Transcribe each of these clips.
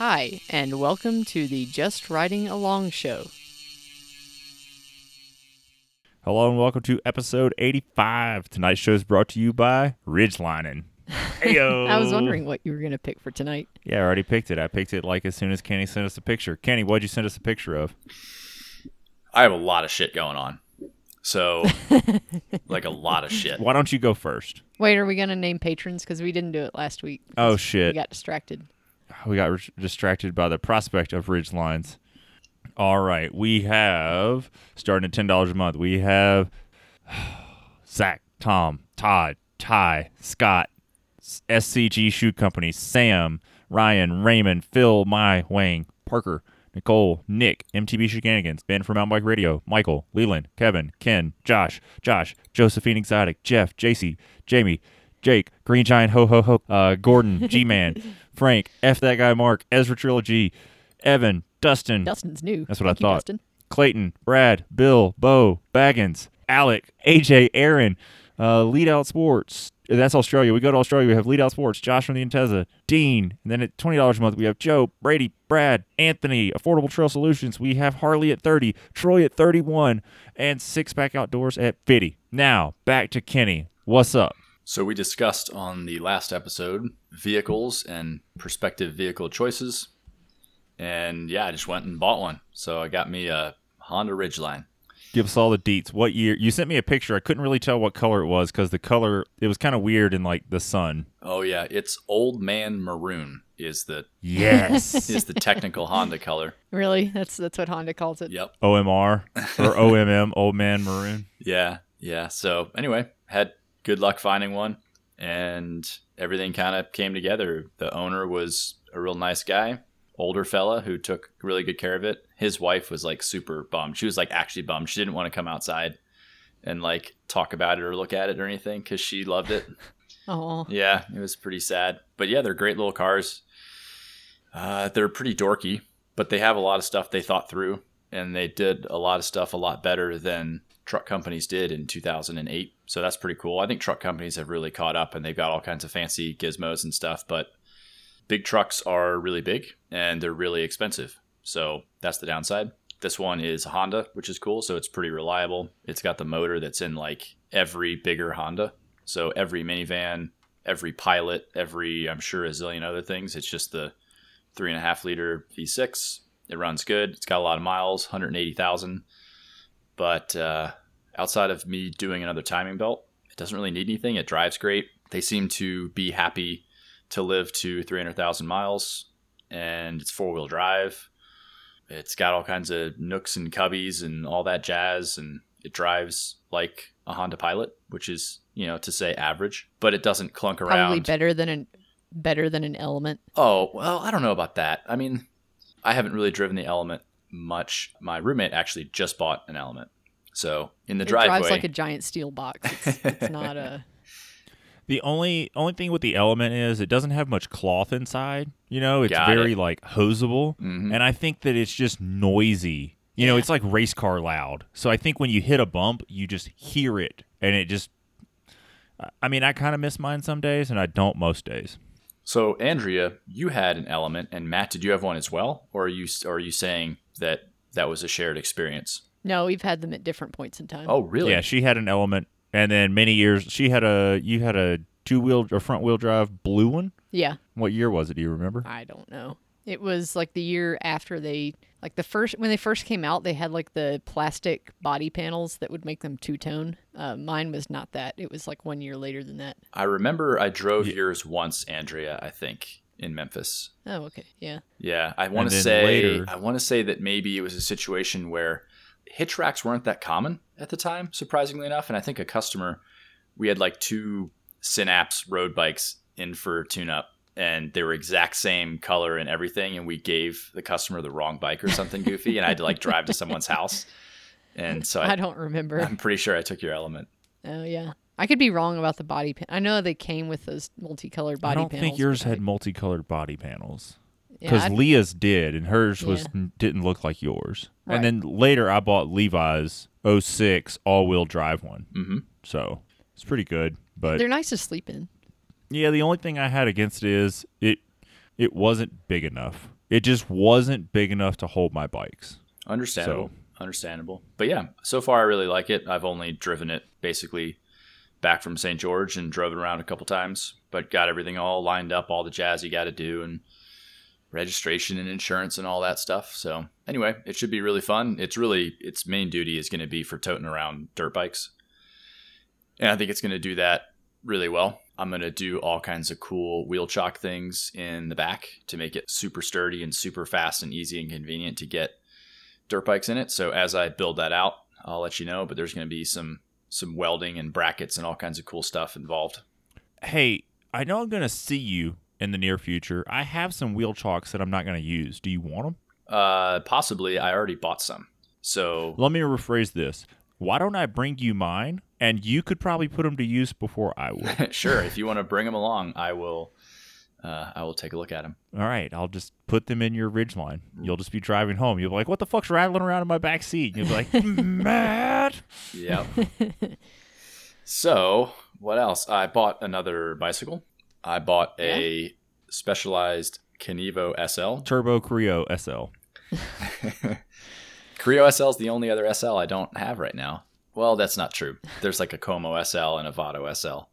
Hi, and welcome to the Just Riding Along show. Hello and welcome to episode 85. Tonight's show is brought to you by Ridgelining. Heyo. I was wondering what you were going to pick for tonight. Yeah, I already picked it. I picked it like as soon as Kenny sent us a picture. Kenny, what'd you send us a picture of? I have a lot of shit going on. So, like a lot of shit. Why don't you go first? Wait, are we going to name patrons? Because we didn't do it last week. Oh, shit. We got distracted. We got re- distracted by the prospect of Ridge Lines. All right. We have, starting at $10 a month, we have Zach, Tom, Todd, Ty, Scott, SCG Shoe Company, Sam, Ryan, Raymond, Phil, My, Wang, Parker, Nicole, Nick, MTB Shenanigans, Ben from Mountain Bike Radio, Michael, Leland, Kevin, Ken, Josh, Josh, Josephine Exotic, Jeff, JC, Jamie, Jake, Green Giant, Ho Ho Ho, uh, Gordon, G Man, Frank, F That Guy Mark, Ezra Trilogy, Evan, Dustin, Dustin's new. That's what I Thank you, thought. Dustin. Clayton, Brad, Bill, Bo, Baggins, Alec, AJ, Aaron, uh, Lead Out Sports. That's Australia. We go to Australia. We have Lead Out Sports, Josh from the Intesa, Dean. And then at $20 a month, we have Joe, Brady, Brad, Anthony, Affordable Trail Solutions. We have Harley at 30, Troy at 31, and Six Pack Outdoors at 50. Now, back to Kenny. What's up? So, we discussed on the last episode vehicles and prospective vehicle choices. And yeah, I just went and bought one. So, I got me a Honda Ridgeline. Give us all the deets. What year? You sent me a picture. I couldn't really tell what color it was because the color, it was kind of weird in like the sun. Oh, yeah. It's Old Man Maroon, is the, Yes. is the technical Honda color. Really? That's that's what Honda calls it. Yep. OMR or OMM, Old Man Maroon. Yeah, yeah. So anyway, had good luck finding one, and everything kind of came together. The owner was a real nice guy, older fella who took really good care of it. His wife was like super bummed. She was like actually bummed. She didn't want to come outside and like talk about it or look at it or anything because she loved it. Oh, yeah, it was pretty sad. But yeah, they're great little cars. Uh, they're pretty dorky, but they have a lot of stuff they thought through, and they did a lot of stuff a lot better than truck companies did in 2008. So that's pretty cool. I think truck companies have really caught up, and they've got all kinds of fancy gizmos and stuff. But big trucks are really big, and they're really expensive. So that's the downside. This one is Honda, which is cool. So it's pretty reliable. It's got the motor that's in like every bigger Honda. So every minivan, every pilot, every I'm sure a zillion other things. It's just the three and a half liter V6. It runs good. It's got a lot of miles, 180,000. But uh, outside of me doing another timing belt, it doesn't really need anything. It drives great. They seem to be happy to live to 300,000 miles, and it's four wheel drive. It's got all kinds of nooks and cubbies and all that jazz, and it drives like a Honda Pilot, which is you know to say average, but it doesn't clunk around. probably better than an better than an Element. Oh, well, I don't know about that. I mean, I haven't really driven the Element much. My roommate actually just bought an Element. So in the driveway, it driveway, drives like a giant steel box. It's, it's not a. The only only thing with the element is it doesn't have much cloth inside. You know, it's Got very it. like hosable, Mhm. and I think that it's just noisy. You know, it's like race car loud. So I think when you hit a bump, you just hear it, and it just. I mean, I kind of miss mine some days, and I don't most days. So Andrea, you had an Element, and Matt, did you have one as well, or are you or are you saying that that was a shared experience? No, we've had them at different points in time. Oh, really? Yeah, she had an element, and then many years she had a you had a two wheel or front wheel drive blue one. yeah. What year was it? Do you remember? I don't know. It was like the year after they like the first when they first came out. They had like the plastic body panels that would make them two tone. Uh, mine was not that. It was like one year later than that. I remember I drove Yeah. yours once, Andrea. I think in Memphis. Oh, okay, yeah. Yeah, I want to say later- I want to say that maybe it was a situation where hitch racks weren't that common at the time, surprisingly enough. And I think a customer, we had like two Synapse road bikes in for tune up, and they were exact same color and everything. And we gave the customer the wrong bike or something goofy, and I had to like drive to someone's house. And so I I, don't remember. I'm pretty sure I took your element. oh yeah, I could be wrong about the body. Pan- I know they came with those multicolored body I don't panels. think yours but I- had multicolored body panels. Yeah, because I- Leah's did, and hers was didn't look like yours. Right. And then later, I bought Levi's 06 all wheel drive one, hmm so it's pretty good. But they're nice to sleep in. yeah, the only thing I had against it is it it wasn't big enough. It just wasn't big enough to hold my bikes. Understandable. Understandable. But yeah, so far I really like it. I've only driven it basically back from St. George and drove it around a couple times, but got everything all lined up, all the jazz you got to do, and registration and insurance and all that stuff. So anyway, it should be really fun. It's really its main duty is going to be for toting around dirt bikes, and I think it's going to do that really well. I'm going to do all kinds of cool wheel chock things in the back to make it super sturdy and super fast and easy and convenient to get dirt bikes in it. So as I build that out, I'll let you know. But there's going to be some some welding and brackets and all kinds of cool stuff involved. Hey, I know I'm going to see you in the near future. I have some wheel chalks that I'm not going to use. Do you want them? Uh, possibly. I already bought some. So Let me rephrase this. Why don't I bring you mine and you could probably put them to use before I would? sure, if you want to bring them along, I will. Uh, I will take a look at them. All right, I'll just put them in your Ridgeline. You'll just be driving home. You'll be like, "What the fuck's rattling around in my back seat?" And you'll be like, "Matt." Yep. so what else? I bought another bicycle. I bought a specialized Kenevo SL. Turbo Creo SL. Creo SL is the only other SL I don't have right now. Well, that's not true. There's like a Como SL and a Vado SL.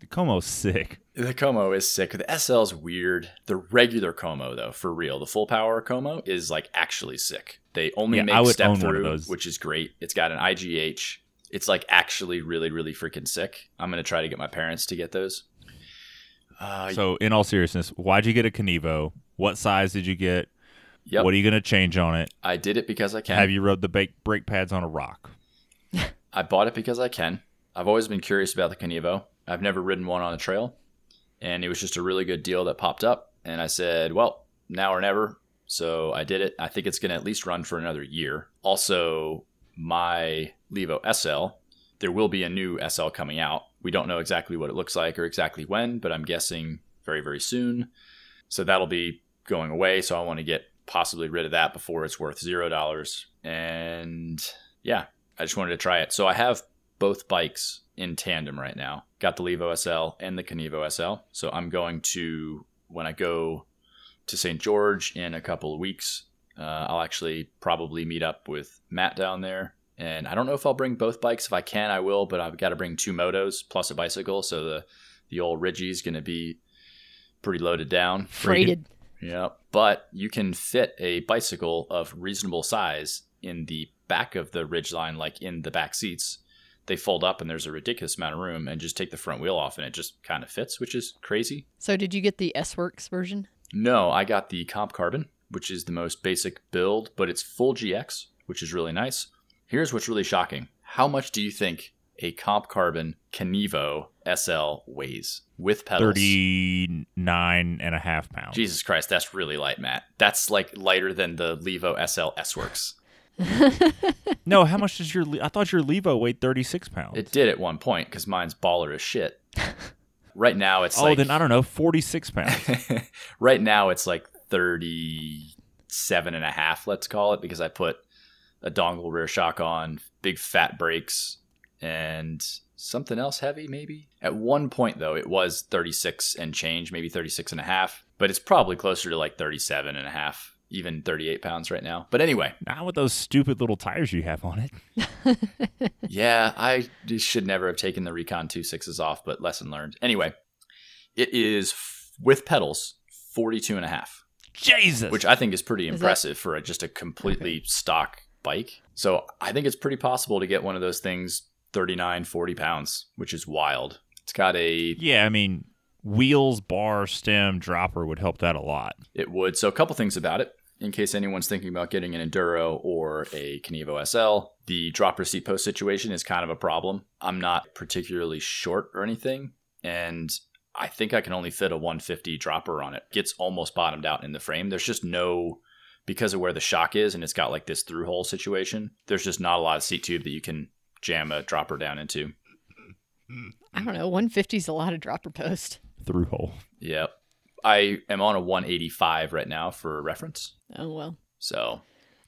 The Como's sick. The Como is sick. The SL is weird. The regular Como, though, for real, the full power Como is like actually sick. They only Yeah, make step own through, which is great. It's got an IGH. It's like actually really, really freaking sick. I'm gonna try to get my parents to get those. Uh, So, in all seriousness, why'd you get a Kenevo? What size did you get? yep, What are you going to change on it? I did it because I can. Have you rode the bake brake pads on a rock? I bought it because I can. I've always been curious about the Kenevo. I've never ridden one on a trail, and it was just a really good deal that popped up. And I said, well, now or never. So I did it. I think it's going to at least run for another year. Also, my Levo SL, there will be a new SL coming out. We don't know exactly what it looks like or exactly when, but I'm guessing very, very soon. So that'll be going away. So I want to get possibly rid of that before it's worth zero dollars. And yeah, I just wanted to try it. So I have both bikes in tandem right now. Got the Levo SL and the Kenevo SL. So I'm going to when I go to St. George in a couple of weeks, uh, I'll actually probably meet up with Matt down there. And I don't know if I'll bring both bikes. If I can, I will. But I've got to bring two motos plus a bicycle. So the the old Ridgie's going to be pretty loaded down. Freighted. Yeah, but you can fit a bicycle of reasonable size in the back of the Ridgeline, like in the back seats. They fold up and there's a ridiculous amount of room, and just take the front wheel off and it just kind of fits, which is crazy. So did you get the S Works version? No, I got the Comp Carbon, which is the most basic build, but it's full GX, which is really nice. Here's what's really shocking. How much do you think a Comp Carbon Kenevo SL weighs with pedals? 39 and a half pounds. Jesus Christ, that's really light, Matt. That's like lighter than the Levo SL S Works. No, how much does your I thought your Levo weighed 36 pounds. It did at one point because mine's baller as shit. right now it's oh, like then I don't know, 46 pounds. right now it's like 37 and a half, let's call it, because I put a dongle rear shock on, big fat brakes, and something else heavy maybe. At one point though, it was 36 and change, maybe 36 and a half, but it's probably closer to like 37 and a half, even 38 pounds right now. But anyway, Not with those stupid little tires you have on it. yeah, I just should never have taken the Recon 26s off, but lesson learned. Anyway, it is f- with pedals 42 and a half, Jesus. which I think is pretty Is that- impressive for a, just a completely stock bike. So I think it's pretty possible to get one of those things 39, 40 pounds, which is wild. It's got a, yeah, I mean, wheels, bar, stem, dropper would help that a lot. it would. So a couple things about it. In case anyone's thinking about getting an Enduro or a Kenevo SL, the dropper seat post situation is kind of a problem. I'm not particularly short or anything, and I think I can only fit a 150 dropper on it. Gets almost bottomed out in the frame. There's just no because of where the shock is and it's got like this through hole situation. There's just not a lot of seat tube that you can jam a dropper down into. I don't know. 150 is a lot of dropper post. Through hole. Yep. I am on a 185 right now for reference. Oh well. So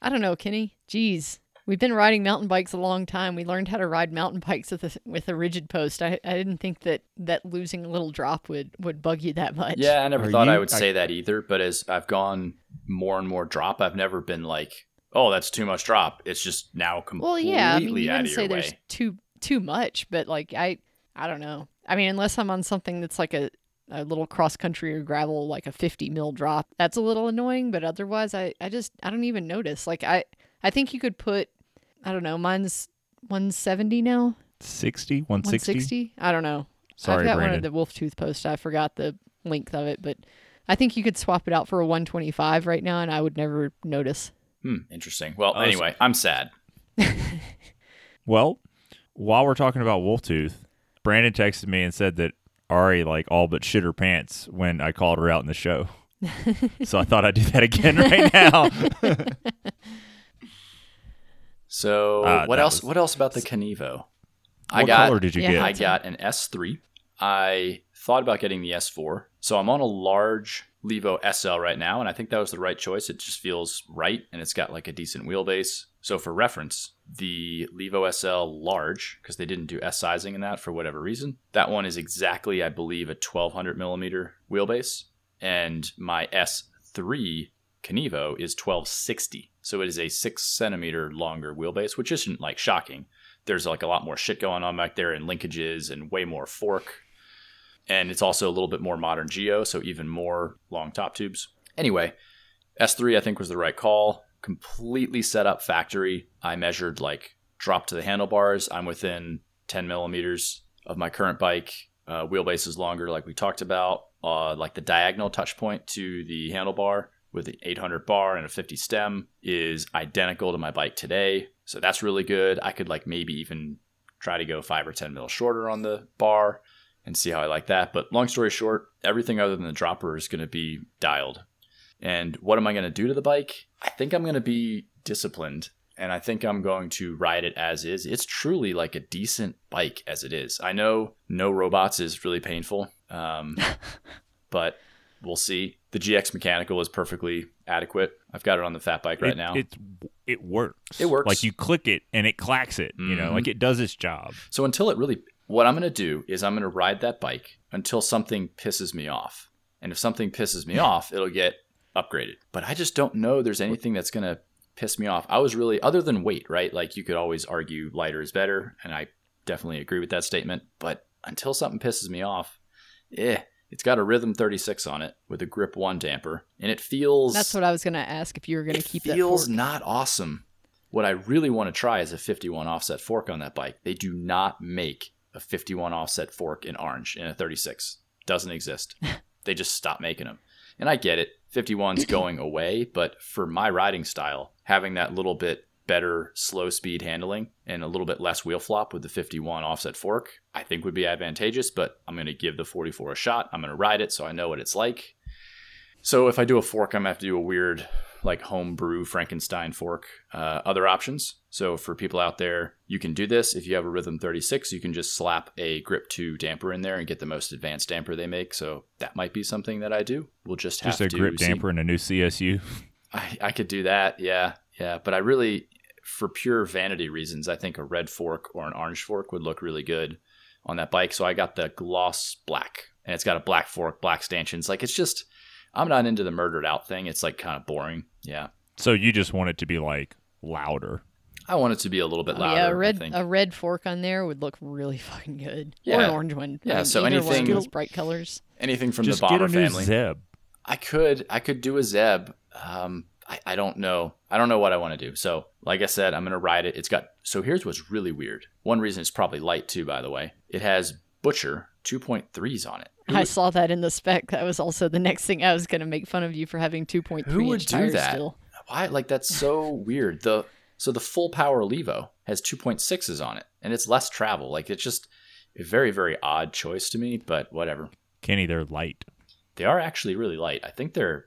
I don't know, Kenny. Jeez. We've been riding mountain bikes a long time. We learned how to ride mountain bikes with a, with a rigid post. I, I didn't think that, that losing a little drop would, would bug you that much. Yeah, I never Are thought I would I- say that either. But as I've gone more and more drop, I've never been like, "Oh, that's too much drop." It's just now completely Well, completely yeah. I mean, you out wouldn't of say your there's too too much, but like I I don't know. I mean, unless I'm on something that's like a a little cross country or gravel, like a 50 mil drop, that's a little annoying. But otherwise, I I just I don't even notice. Like I I think you could put I don't know. Mine's 170 now. 60, 160. 160. I don't know. Sorry, I've got Brandon. one of the wolf tooth posts. I forgot the length of it, but I think you could swap it out for a 125 right now, and I would never notice. Hmm, interesting. Well, I was- anyway, I'm sad. Well, while we're talking about wolf tooth, Brandon texted me and said that Ari like all but shit her pants when I called her out in the show. so I thought I'd do that again right now. So Uh, what else? was- What else about the Kenevo? I what got color did you Yeah. get? I got an S3. I thought about getting the S4. So I'm on a large Levo SL right now, and I think that was the right choice. It just feels right, and it's got like a decent wheelbase. So for reference, the Levo SL large, because they didn't do S sizing in that for whatever reason, that one is exactly, I believe, a 1200 millimeter wheelbase, and my S3 Kenevo is 1260. So it is a six centimeter longer wheelbase, which isn't like shocking there's like a lot more shit going on back there and linkages and way more fork. And it's also a little bit more modern geo, so even more long top tubes. Anyway, S3 I think was the right call. Completely set up factory. I measured like drop to the handlebars. I'm within 10 millimeters of my current bike. Uh, wheelbase is longer, like we talked about. Uh, like the diagonal touch point to the handlebar with an 800 bar and a 50 stem is identical to my bike today. So that's really good. I could like maybe even try to go five or 10 mil shorter on the bar and see how I like that. But long story short, everything other than the dropper is going to be dialed. And what am I going to do to the bike? I think I'm going to be disciplined and I think I'm going to ride it as is. It's truly like a decent bike as it is. I know no robots is really painful, um, but we'll see. The GX mechanical is perfectly adequate. I've got it on the fat bike right it, now. It it works. It works. Like you click it and it clacks it. You know, like it does its job. So until it really, what I'm going to do is I'm going to ride that bike until something pisses me off. And if something pisses me off, it'll get upgraded. But I just don't know there's anything that's going to piss me off. I was really, other than weight, right? Like you could always argue lighter is better. And I definitely agree with that statement. But until something pisses me off, eh. It's got a Rhythm 36 on it with a Grip 1 damper. And it feels. That's what I was going to ask if you were going to it keep that. feels fork. not awesome. What I really want to try is a 51 offset fork on that bike. They do not make a 51 offset fork in orange in a 36. Doesn't exist. they just stopped making them. And I get it. 51's going away, but for my riding style, having that little bit better slow speed handling and a little bit less wheel flop with the 51 offset fork, I think would be advantageous, but I'm going to give the 44 a shot. I'm going to ride it so I know what it's like. So if I do a fork, I'm gonna have to do a weird, like homebrew Frankenstein fork. Uh, other options. So for people out there, you can do this. If you have a Rhythm 36, you can just slap a Grip 2 damper in there and get the most advanced damper they make. So that might be something that I do. We'll just have Just a to grip see- damper and a new CSU. I, I could do that. Yeah, yeah. But I really, for pure vanity reasons, I think a red fork or an orange fork would look really good on that bike. So I got the gloss black, and it's got a black fork, black stanchions. Like it's just, I'm not into the murdered out thing. It's like kind of boring. Yeah, So you just want it to be like louder. I want it to be a little bit Oh, louder. yeah, a I red a red fork on there would look really fucking good. or Yeah. an orange one. Yeah, I mean, so either one of anything- those bright colors. Anything from just the get a new family. Zeb. I could I could do a Zeb. Um, I, I don't know. I don't know what I want to do. So, like I said, I'm gonna ride it. It's got so here's what's really weird. One reason it's probably light too, by the way. It has Butcher 2.3s on it. Who I would- saw that in the spec. That was also the next thing I was going to make fun of you for having 2.3 Who would do that? still. Why? Like that's so weird. The so the full power Levo has 2.6s on it, and it's less travel. Like it's just a very very odd choice to me. But whatever. Kenny, they're light. They are actually really light. I think they're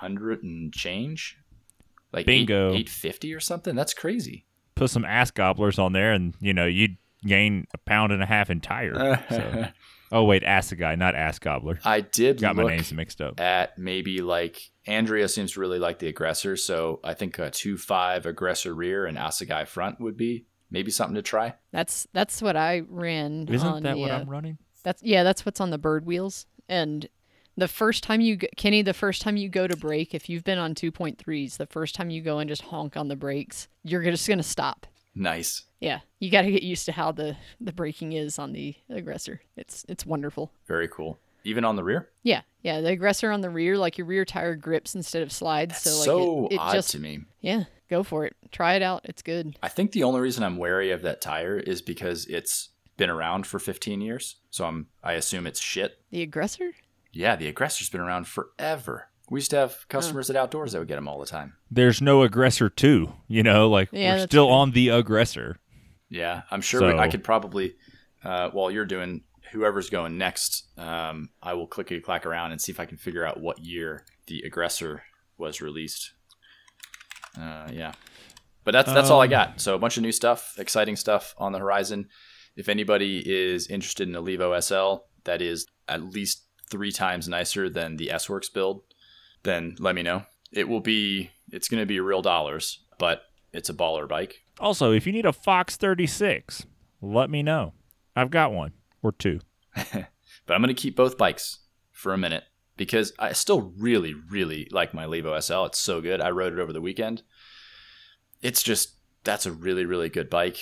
800 and change. Like Bingo. 850 or something. That's crazy. Put some ass gobblers on there, and you know you'd gain a pound and a half in tire. so. Oh wait, Assegai, not Ass Gobbler. I did Got my names mixed up. at maybe like Andrea seems to really like the aggressor, so I think a two five aggressor rear and Assegai front would be maybe something to try. That's that's what I ran. Isn't on that the, what uh, I'm running? That's yeah, that's what's on the bird wheels. And the first time you, Kenny, the first time you go to brake, if you've been on 2.3s, the first time you go and just honk on the brakes, you're just gonna stop. Nice, Yeah, you got to get used to how the the braking is on the aggressor. It's it's wonderful. very cool. Even on the rear, Yeah, yeah. The aggressor on the rear, like your rear tire grips instead of slides. that's so like so it, it odd just to me. yeah, go for it. Try it out. It's good. I think the only reason I'm wary of that tire is because it's been around for 15 years, so I'm I assume it's shit. The aggressor. Yeah, the aggressor's been around forever. We used to have customers at outdoors that would get them all the time. There's no aggressor two. You know, like Yeah, we're that's still true. on the aggressor. Yeah, I'm sure we, I So- could probably, uh, while you're doing whoever's going next, um, I will clickety clack around and see if I can figure out what year the aggressor was released. Uh, yeah, but that's that's all I Um, got. So a bunch of new stuff, exciting stuff on the horizon. If anybody is interested in a Levo SL that is at least three times nicer than the S Works build, then let me know. It will be. It's going to be real dollars, but it's a baller bike. Also, if you need a Fox 36, let me know. I've got one or two. but I'm going to keep both bikes for a minute because I still really, really like my Levo SL. It's so good. I rode it over the weekend. It's just, that's a really, really good bike.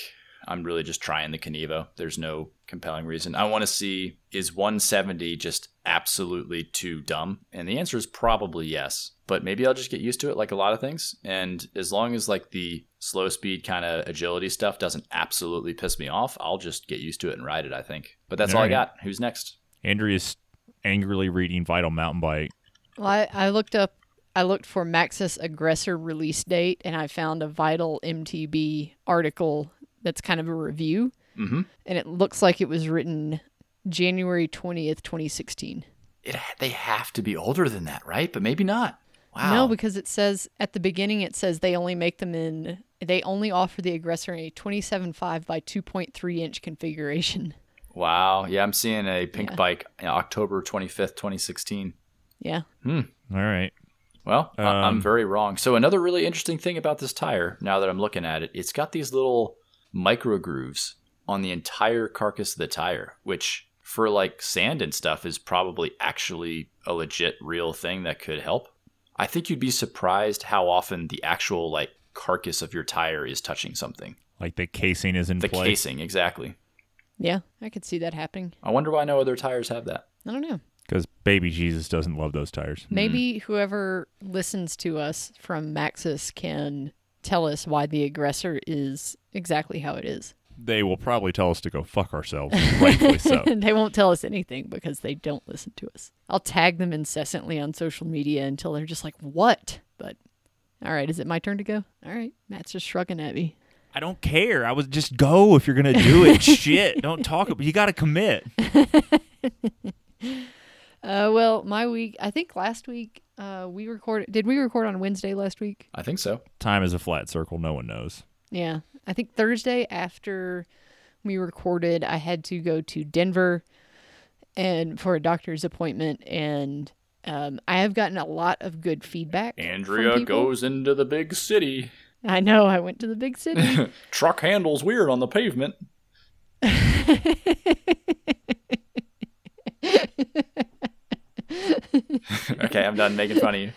I'm really just trying the Kenevo. There's no compelling reason. I want to see is 170 just absolutely too dumb? And the answer is probably yes. But maybe I'll just get used to it like a lot of things. And as long as like the slow speed kind of agility stuff doesn't absolutely piss me off, I'll just get used to it and ride it, I think. But that's all I got. Who's next? Andrea's angrily reading Vital Mountain Bike. Well, I, I looked up. I looked for Maxxis aggressor release date, and I found a Vital MTB article that's kind of a review, Mm-hmm. and it looks like it was written January twentieth, twenty sixteen. It, they have to be older than that, right? But maybe not. Wow. No, because it says at the beginning it says they only make them in. They only offer the aggressor in a 27.5 by 2.3 inch configuration. wow. Yeah, I'm seeing a pink Yeah. bike October 25th, 2016. Yeah. Hmm. All right. Well, I- I'm Um, very wrong. So another really interesting thing about this tire, now that I'm looking at it, it's got these little micro grooves on the entire carcass of the tire, which for like sand and stuff is probably actually a legit real thing that could help. I think you'd be surprised how often the actual like carcass of your tire is touching something. Like the casing is in The place. casing, exactly. Yeah, I could see that happening. I wonder why no other tires have that. I don't know. Because baby Jesus doesn't love those tires. Maybe hmm. whoever listens to us from Maxxis can tell us why the aggressor is exactly how it is. They will probably tell us to go fuck ourselves. Rightfully so. they won't tell us anything because they don't listen to us. I'll tag them incessantly on social media until they're just like, "What?" But all right, is it my turn to go? All right, Matt's just shrugging at me. I don't care. I would just go if you're gonna do it. Shit. Don't talk. You got to commit. Uh, well, my week. I think last week uh, we recorded. Did we record on Wednesday last week? I think so. Time is a flat circle. No one knows. Yeah, I think Thursday after we recorded, I had to go to Denver and for a doctor's appointment, and um, I have gotten a lot of good feedback. Andrea people. goes into the big city. I know. I went to the big city. Truck handles weird on the pavement. okay, I'm done making fun of you.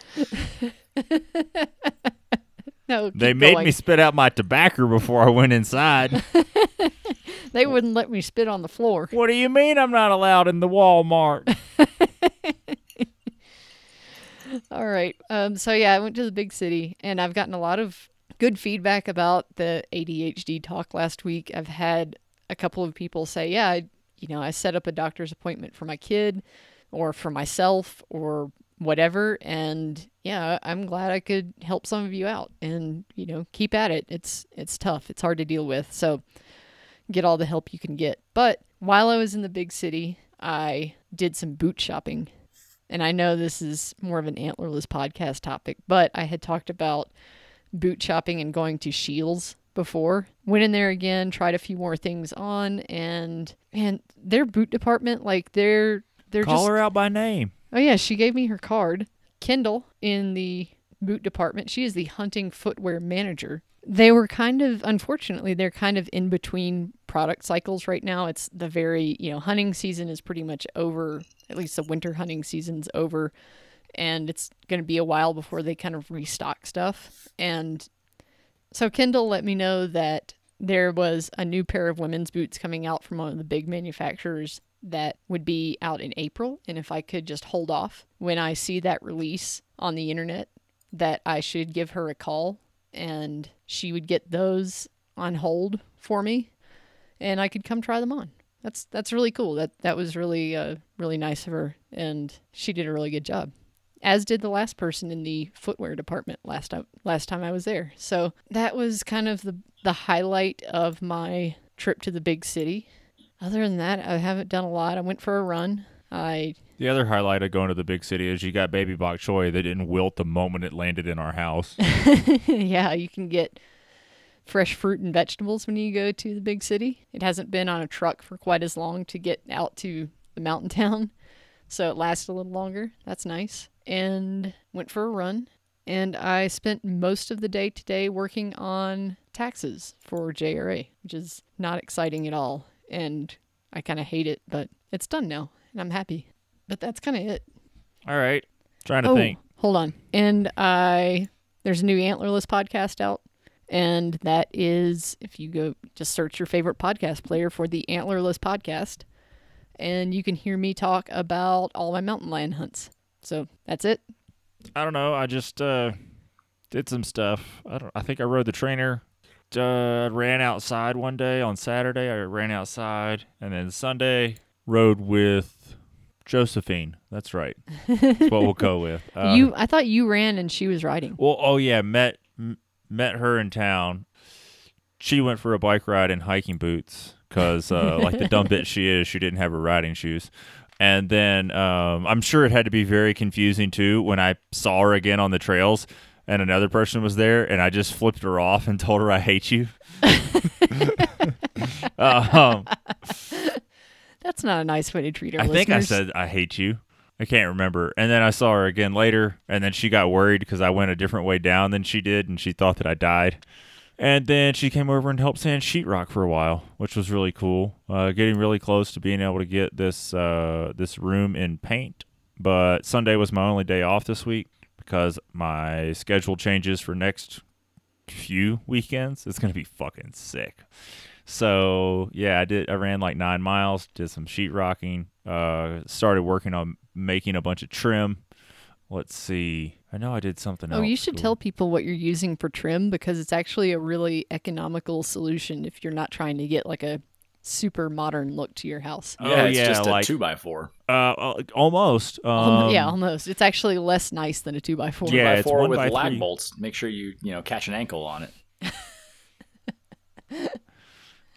no, They made going. me spit out my tobacco before I went inside. They wouldn't let me spit on the floor. what do you mean I'm not allowed in the Walmart? All right. Um. So yeah, I went to the big city, and I've gotten a lot of good feedback about the ADHD talk last week. I've had a couple of people say, "Yeah, I, you know, I set up a doctor's appointment for my kid, or for myself, or whatever." And yeah, I'm glad I could help some of you out, and you know, keep at it. It's it's tough. It's hard to deal with. So get all the help you can get. But while I was in the big city, I did some boot shopping. And I know this is more of an antlerless podcast topic, but I had talked about boot shopping and going to Scheels before. Went in there again, tried a few more things on, and and their boot department, like they're they're Call just her out by name. Oh yeah, she gave me her card. Kendall in the boot department. She is the hunting footwear manager. They were kind of unfortunately they're kind of in between product cycles right now. It's the very, you know, hunting season is pretty much over. At least the winter hunting season's over and it's going to be a while before they kind of restock stuff. And so Kendall let me know that there was a new pair of women's boots coming out from one of the big manufacturers that would be out in April. And if I could just hold off when I see that release on the internet, that I should give her a call and she would get those on hold for me and I could come try them on. That's that's really cool. That that was really uh, really nice of her and she did a really good job as did the last person in the footwear department last time last time I was there. So that was kind of the the highlight of my trip to the big city. Other than that, I haven't done a lot. I went for a run. I The other highlight of going to the big city is you got baby bok choy that didn't wilt the moment it landed in our house. yeah, you can get fresh fruit and vegetables when you go to the big city. It hasn't been on a truck for quite as long to get out to the mountain town, so it lasts a little longer. That's nice. And went for a run. And I spent most of the day today working on taxes for JRA, which is not exciting at all. And I kind of hate it, but it's done now, and I'm happy. But that's kind of it. All right. Trying to oh, think. hold on. And I there's a new antlerless podcast out, and that is if you go just search your favorite podcast player for the antlerless podcast, and you can hear me talk about all my mountain lion hunts. So that's it. I don't know. I just uh, did some stuff. I don't. I think I rode the trainer. Uh, ran outside one day on Saturday. I ran outside, and then Sunday rode with Josephine. That's right. That's what we'll go with. Uh, you, I thought you ran and she was riding. Well, oh yeah, met m- met her in town. She went for a bike ride in hiking boots because, uh, like the dumb bitch she is, she didn't have her riding shoes. And then um, I'm sure it had to be very confusing too when I saw her again on the trails and another person was there and I just flipped her off and told her I hate you. um, That's not a nice way to treat our I think I said I hate you. I can't remember. And then I saw her again later, and then she got worried because I went a different way down than she did, and she thought that I died. And then she came over and helped sand sheetrock for a while, which was really cool. Uh, getting really close to being able to get this uh, this room in paint. But Sunday was my only day off this week because my schedule changes for next few weekends. It's gonna be fucking sick. So yeah, I did. I ran like nine miles, did some sheetrocking, uh, started working on making a bunch of trim. Let's see. I know I did something else. Oh, else. you should cool. tell people what you're using for trim because it's actually a really economical solution if you're not trying to get like a super modern look to your house. Oh, Yeah, it's yeah, just a like- two by four. Uh, uh, almost. Um, Almo- yeah, almost. It's actually less nice than a two by four. Yeah, by it's four one with by lag three. bolts. Make sure you you know catch an ankle on it.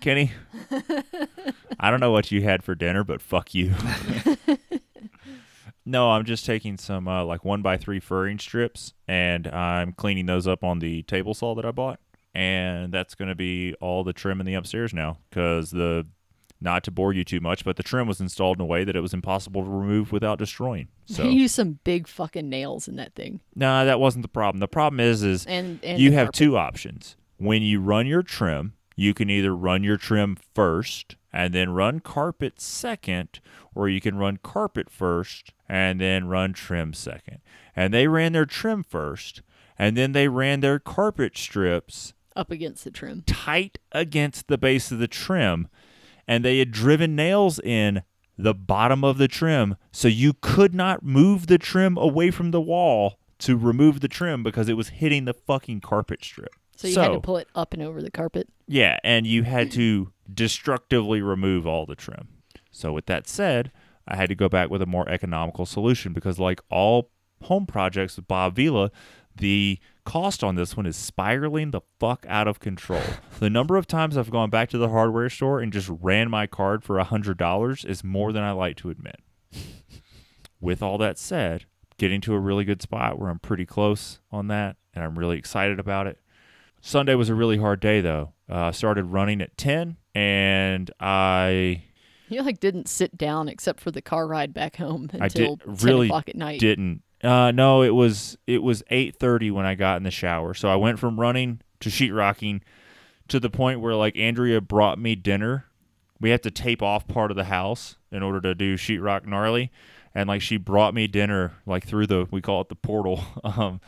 Kenny. I don't know what you had for dinner, but fuck you. no, I'm just taking some uh, like one by three furring strips, and I'm cleaning those up on the table saw that I bought, and that's going to be all the trim in the upstairs now. Because the not to bore you too much, but the trim was installed in a way that it was impossible to remove without destroying. So You use some big fucking nails in that thing. no, that wasn't the problem. The problem is, is And, and you have carpet. two options. When you run your trim, you can either run your trim first and then run carpet second, or you can run carpet first and then run trim second. And they ran their trim first, and then they ran their carpet strips up against the trim. tight against the base of the trim, and they had driven nails in the bottom of the trim, so you could not move the trim away from the wall to remove the trim because it was hitting the fucking carpet strip. So you had to pull it up and over the carpet. Yeah, and you had to destructively remove all the trim. So with that said, I had to go back with a more economical solution because like all home projects with Bob Vila, the cost on this one is spiraling the fuck out of control. the number of times I've gone back to the hardware store and just ran my card for a hundred dollars is more than I like to admit. with all that said, getting to a really good spot where I'm pretty close on that and I'm really excited about it. Sunday was a really hard day though. Uh, I started running at 10 and I You like didn't sit down except for the car ride back home I did- until ten really o'clock at night. didn't. Uh, no, it was it was 8:30 when I got in the shower. So I went from running to sheetrocking to the point where like Andrea brought me dinner. We had to tape off part of the house in order to do sheetrock gnarly, and like she brought me dinner like through the we call it the portal. Um,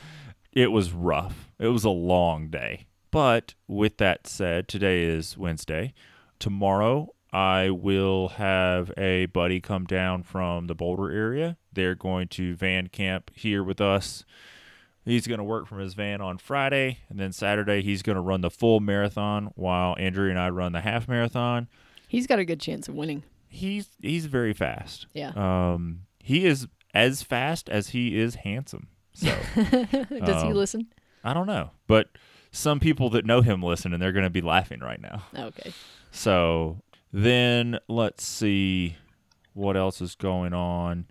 it was rough. It was a long day. But with that said, today is Wednesday. Tomorrow I will have a buddy come down from the Boulder area. They're going to van camp here with us. He's going to work from his van on Friday, and then Saturday he's going to run the full marathon while Andrew and I run the half marathon. He's got a good chance of winning. He's he's very fast. Yeah. Um, he is as fast as he is handsome. So Does he um, listen? I don't know, but some people that know him listen, and they're going to be laughing right now. Okay. So then let's see what else is going on.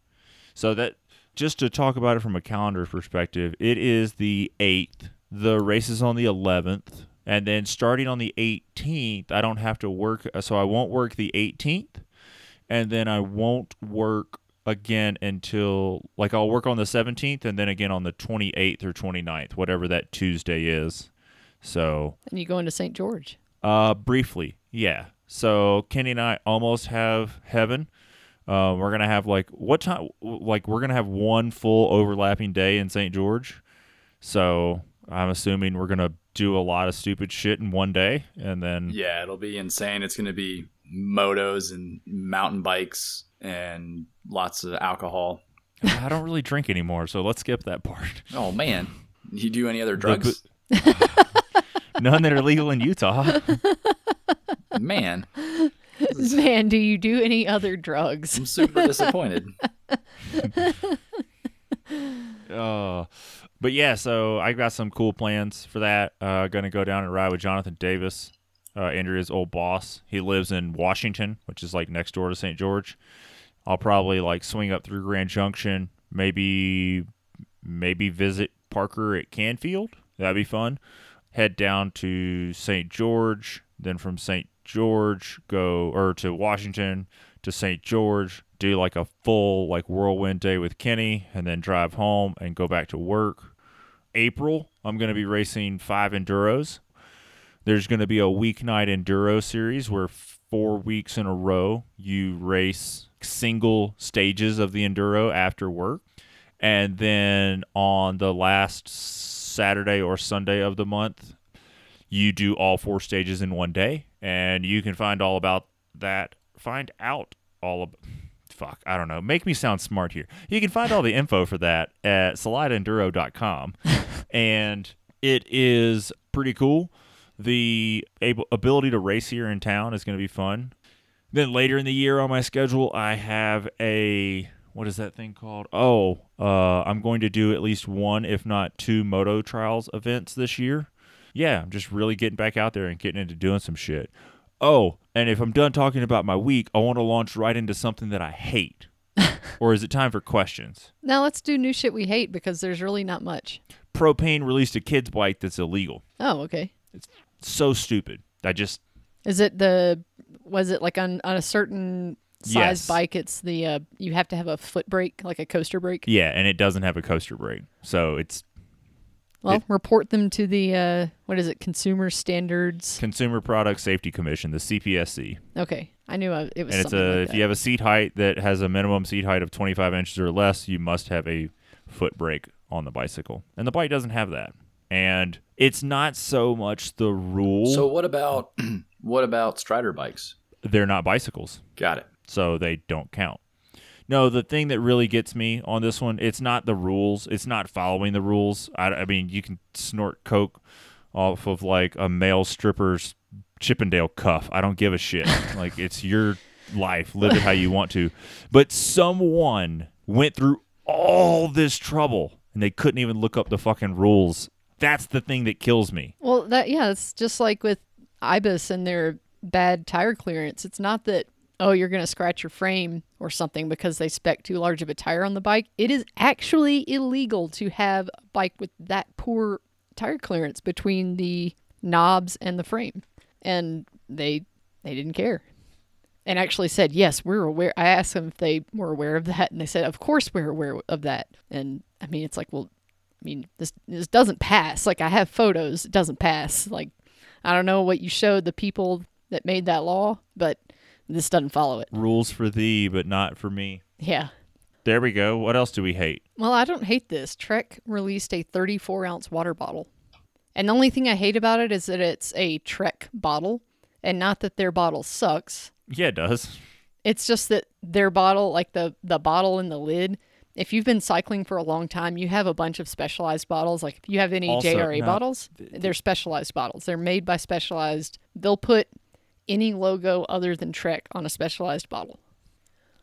So that just to talk about it from a calendar perspective, it is the 8th. The race is on the 11th. And then starting on the 18th, I don't have to work. So I won't work the 18th. And then I won't work again until, like, I'll work on the 17th and then again on the 28th or 29th, whatever that Tuesday is. So And you going to St. George? uh, briefly, yeah. So Kenny and I almost have heaven. Uh, we're gonna have like what time? Like we're gonna have one full overlapping day in St. George. So I'm assuming we're gonna do a lot of stupid shit in one day, and then Yeah, it'll be insane. It's going to be motos and mountain bikes and lots of alcohol. I don't really drink anymore, so let's skip that part. Oh man, you do any other drugs? None that are legal in Utah. man, Man, do you do any other drugs? I'm super disappointed. Uh, but yeah, so I got some cool plans for that. Uh, gonna go down and ride with Jonathan Davis, uh, Andrea's old boss. He lives in Washington, which is like next door to St. George. I'll probably like swing up through Grand Junction, maybe maybe visit Parker at Canfield. That'd be fun. Head down to St. George, then from St. George go or to Washington to St. George, do like a full like whirlwind day with Kenny, and then drive home and go back to work. April, I'm going to be racing five enduros. There's going to be a weeknight enduro series where four weeks in a row you race single stages of the enduro after work. And then on the last Saturday or Sunday of the month, you do all four stages in one day. And you can find all about that. Find out all about. Fuck, I don't know. Make me sound smart here. You can find all the info for that at salidaenduro.com. and it is pretty cool. The able, ability to race here in town is going to be fun. Then later in the year on my schedule, I have a what is that thing called? Oh, uh, I'm going to do at least one, if not two, moto trials events this year. Yeah, I'm just really getting back out there and getting into doing some shit. Oh, and if I'm done talking about my week, I want to launch right into something that I hate. or is it time for questions? Now let's do new shit we hate because there's really not much. Propain released a kid's bike that's illegal. Oh, okay. It's so stupid. I just Is it the was it like on on a certain size Yes. bike it's the uh you have to have a foot brake, like a coaster brake? yeah, and it doesn't have a coaster brake, so it's Well, It- report them to the uh what is it? Consumer Standards. Consumer Product Safety Commission, the CPSC, Okay. I knew I, it was and it's a like if that. you have a seat height that has a minimum seat height of 25 inches or less, you must have a foot brake on the bicycle, and the bike doesn't have that. And it's not so much the rule; So what about what about Strider bikes? they're not bicycles. Got it. so they don't count. No, the thing that really gets me on this one, it's not the rules. It's not following the rules. I, I mean, you can snort coke off of like a male stripper's Chippendale cuff. I don't give a shit. like it's your life. Live it how you want to. But someone went through all this trouble and they couldn't even look up the fucking rules. That's the thing that kills me. Well, that yeah, it's just like with Ibis and their bad tire clearance. It's not that oh you're going to scratch your frame or something because they spec too large of a tire on the bike. It is actually illegal to have a bike with that poor tire clearance between the knobs and the frame. And they they didn't care. And actually said, "Yes, we're aware." I asked them if they were aware of that, and they said, "Of course we're aware of that." And I mean, it's like, well, I mean, this this doesn't pass. Like I have photos, it doesn't pass. Like I don't know what you showed the people that made that law, but this doesn't follow it. Rules for thee, but not for me. Yeah. There we go. What else do we hate? Well, I don't hate this. Trek released a 34 ounce water bottle. And the only thing I hate about it is that it's a Trek bottle, and not that their bottle sucks. Yeah, it does. It's just that their bottle, like the the bottle and the lid, if you've been cycling for a long time, you have a bunch of specialized bottles. Like if you have any Also, JRA no, bottles, they're specialized bottles. They're made by specialized. They'll put any logo other than Trek on a specialized bottle.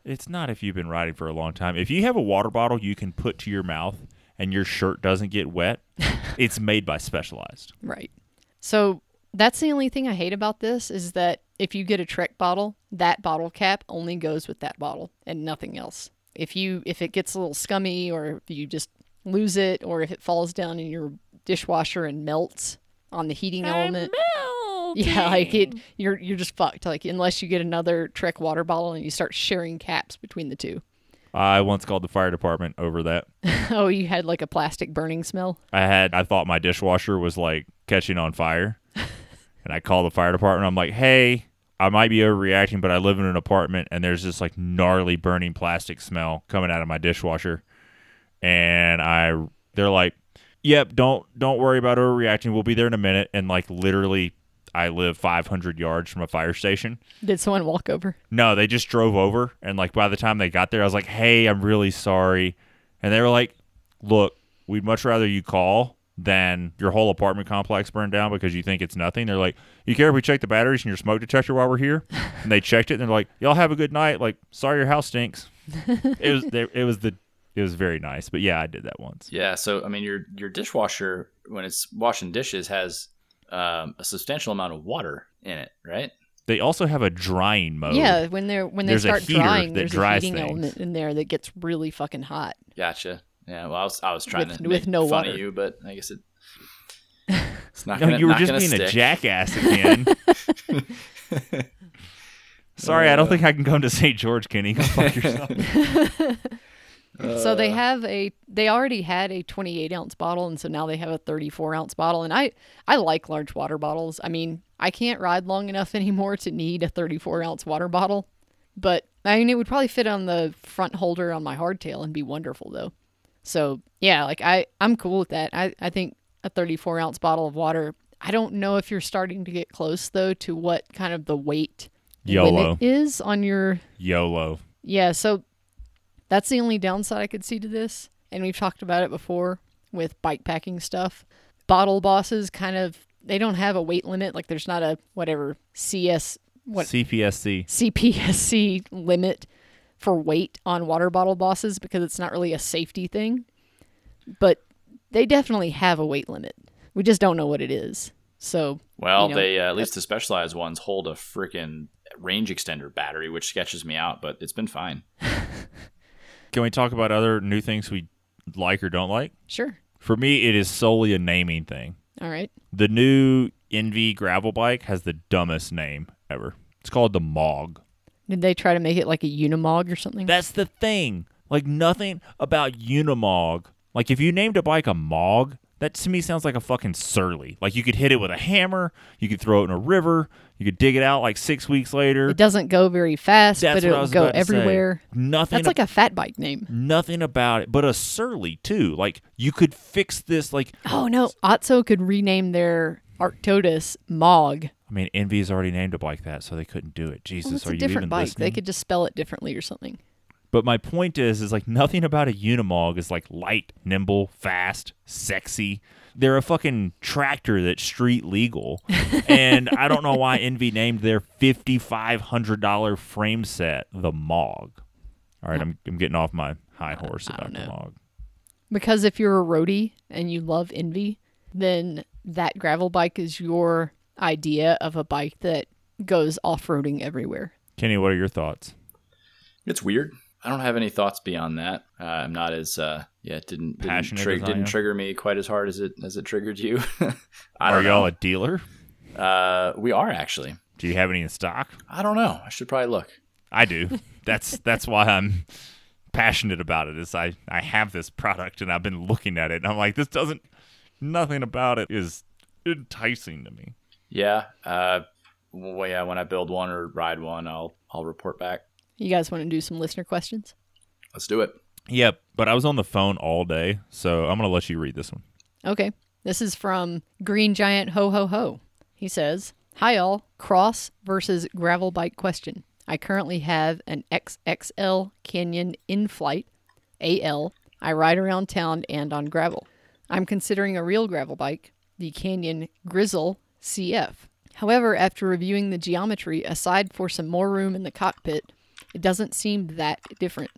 It's not if you've been riding for a long time. If you have a water bottle you can put to your mouth and your shirt doesn't get wet, it's made by Specialized. Right. So that's the only thing I hate about this is that if you get a Trek bottle, that bottle cap only goes with that bottle and nothing else. If you if it gets a little scummy or if you just lose it or if it falls down in your dishwasher and melts on the heating element. Yeah, like it you're you're just fucked. Like unless you get another Trek water bottle and you start sharing caps between the two. I once called the fire department over that. oh, you had like a plastic burning smell? I had I thought my dishwasher was like catching on fire. and I called the fire department. I'm like, "Hey, I might be overreacting, but I live in an apartment and there's this like gnarly burning plastic smell coming out of my dishwasher." And I they're like, "Yep, don't don't worry about overreacting. We'll be there in a minute." And like literally I live 500 yards from a fire station. Did someone walk over? No, they just drove over, and like by the time they got there, I was like, "Hey, I'm really sorry," and they were like, "Look, we'd much rather you call than your whole apartment complex burn down because you think it's nothing." They're like, "You care if we check the batteries in your smoke detector while we're here?" and they checked it, and they're like, "Y'all have a good night." Like, sorry, your house stinks. it was there. It was the. It was very nice, but yeah, I did that once. Yeah, so I mean, your your dishwasher when it's washing dishes has um, a substantial amount of water in it, right? They also have a drying mode. Yeah, when they're when they There's start drying, that there's a heating things. element in there that gets really fucking hot. Gotcha. Yeah. Well, I was I was trying With- to with make no fun water. of you, but I guess it. It's not No, gonna. you were not just gonna being a stick. jackass again. Sorry, I don't think I can come to St. George, Kenny. Go fuck yourself. So they Uh. have a they already had a 28 ounce bottle, and so now they have a 34 ounce bottle. And I I like large water bottles. I mean, I can't ride long enough anymore to need a 34 ounce water bottle, but I mean it would probably fit on the front holder on my hardtail and be wonderful though. So yeah, like I I'm cool with that. I I think a 34 ounce bottle of water. I don't know if you're starting to get close though to what kind of the weight YOLO. is on your YOLO. yeah, so that's the only downside I could see to this. And we've talked about it before with bike packing stuff. Bottle bosses kind of they don't have a weight limit. Like there's not a whatever CS what CPSC. CPSC limit for weight on water bottle bosses because it's not really a safety thing. But they definitely have a weight limit. We just don't know what it is. So Well, you know, they uh, at least the specialized ones hold a freaking range extender battery, which sketches me out, but it's been fine. Can we talk about other new things we like or don't like? sure. For me, it is solely a naming thing. All right. The new ENVE gravel bike has the dumbest name ever. It's called the Mog. Did they try to make it like a Unimog or something? That's the thing. Like nothing about Unimog. Like if you named a bike a Mog, that to me sounds like a fucking surly. Like you could hit it with a hammer, you could throw it in a river, you could dig it out like six weeks later. It doesn't go very fast, That's but it'll go about to say. everywhere. Nothing. That's like a fat bike name. nothing about it, but a surly too. Like you could fix this. Like Oh no, Otso could rename their Arctodus Mog. I mean, ENVE's already named a bike that, so they couldn't do it. Jesus, Well, it's are a you different even bike. listening? They could just spell it differently or something. But my point is, is like nothing about a Unimog is like light, nimble, fast, sexy. They're a fucking tractor that's street legal, and I don't know why ENVE named their fifty five hundred dollar frame set the Mog. All right, I'm I'm getting off my high horse about the. Mog. Because if you're a roadie and you love ENVE, then that gravel bike is your idea of a bike that goes off-roading everywhere. Kenny, what are your thoughts? It's weird. I don't have any thoughts beyond that. Uh, I'm not as uh, yeah, it didn't didn't, Passionate trig- as I didn't trigger me quite as hard as it as it triggered you. I are don't y'all know. a dealer? Uh, we are actually. Do you have any in stock? I don't know. I should probably look. I do. That's that's why I'm passionate about it. Is I I have this product and I've been looking at it and I'm like, this doesn't. Nothing about it is enticing to me. Yeah. Uh, well, yeah. When I build one or ride one, I'll I'll report back. You guys want to do some listener questions? Let's do it. Yep, but I was on the phone all day, so I'm gonna let you read this one. Okay. This is from Green Giant Ho Ho Ho. He says, Hi all, cross versus gravel bike question. I currently have an XXL Canyon Inflite, AL. I ride around town and on gravel. I'm considering a real gravel bike, the Canyon Grizl CF. However, after reviewing the geometry, aside for some more room in the cockpit, it doesn't seem that different.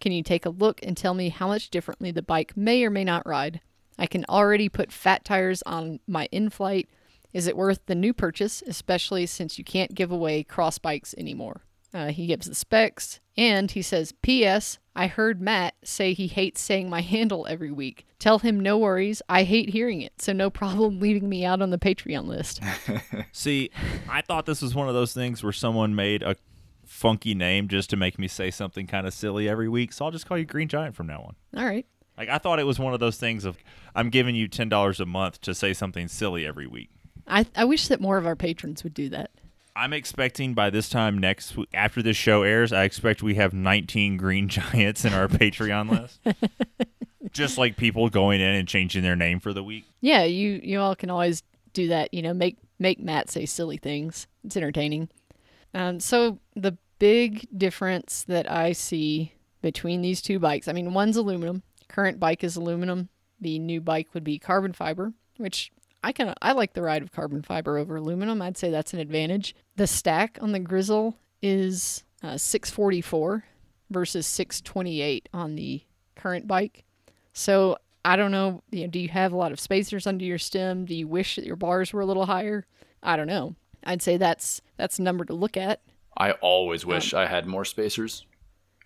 Can you take a look and tell me how much differently the bike may or may not ride? I can already put fat tires on my Inflite. Is it worth the new purchase, especially since you can't give away cross bikes anymore? Uh, he gives the specs and he says, P.S. I heard Matt say he hates saying my handle every week. Tell him no worries. I hate hearing it, so no problem leaving me out on the Patreon list. See, I thought this was one of those things where someone made a funky name just to make me say something kind of silly every week, so I'll just call you Green Giant from now on. All right. Like I thought it was one of those things of I'm giving you ten dollars a month to say something silly every week. I, I wish that more of our patrons would do that. I'm expecting by this time next after this show airs, I expect we have 19 Green Giants in our Patreon list. Just like people going in and changing their name for the week. Yeah, you you all can always do that. You know, make make Matt say silly things. It's entertaining. Um, so the big difference that I see between these two bikes, I mean, one's aluminum. Current bike is aluminum. The new bike would be carbon fiber, which I kind of I like the ride of carbon fiber over aluminum. I'd say that's an advantage. The stack on the Grizl is uh, 644 versus 628 on the current bike. So I don't know. You know, do you have a lot of spacers under your stem? Do you wish that your bars were a little higher? I don't know. I'd say that's that's a number to look at. I always wish I had more spacers.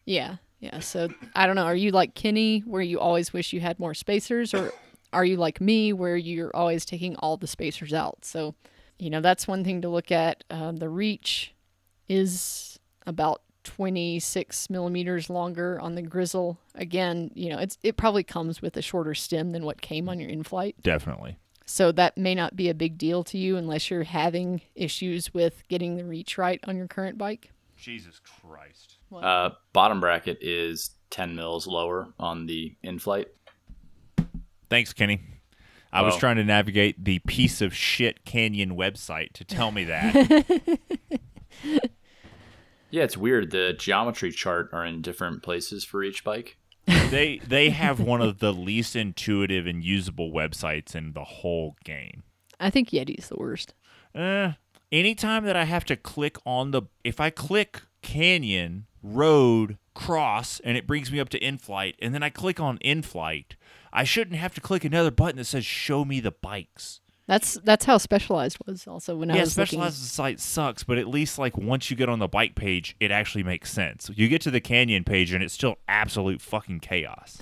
Yeah, yeah. So I don't know. Are you like Kenny, where you always wish you had more spacers, or are you like me, where you're always taking all the spacers out? So, you know, that's one thing to look at. Uh, the reach is about 26 millimeters longer on the Grizl. Again, you know, it's it probably comes with a shorter stem than what came on your Inflite. Definitely. So that may not be a big deal to you unless you're having issues with getting the reach right on your current bike. Jesus Christ. Uh, bottom bracket is 10 mils lower on the Inflite. Thanks, Kenny. I was trying to navigate the piece of shit Canyon website to tell me that. Yeah, it's weird. The geometry chart are in different places for each bike. They they have one of the least intuitive and usable websites in the whole game. I think Yeti's the worst. Uh, anytime that I have to click on the, if I click Canyon, Road, Cross, and it brings me up to Inflite, and then I click on Inflite, I shouldn't have to click another button that says show me the bikes. That's that's how Specialized was also when I yeah, was looking. Specialized site sucks, but at least like once you get on the bike page, it actually makes sense. You get to the Canyon page, and it's still absolute fucking chaos.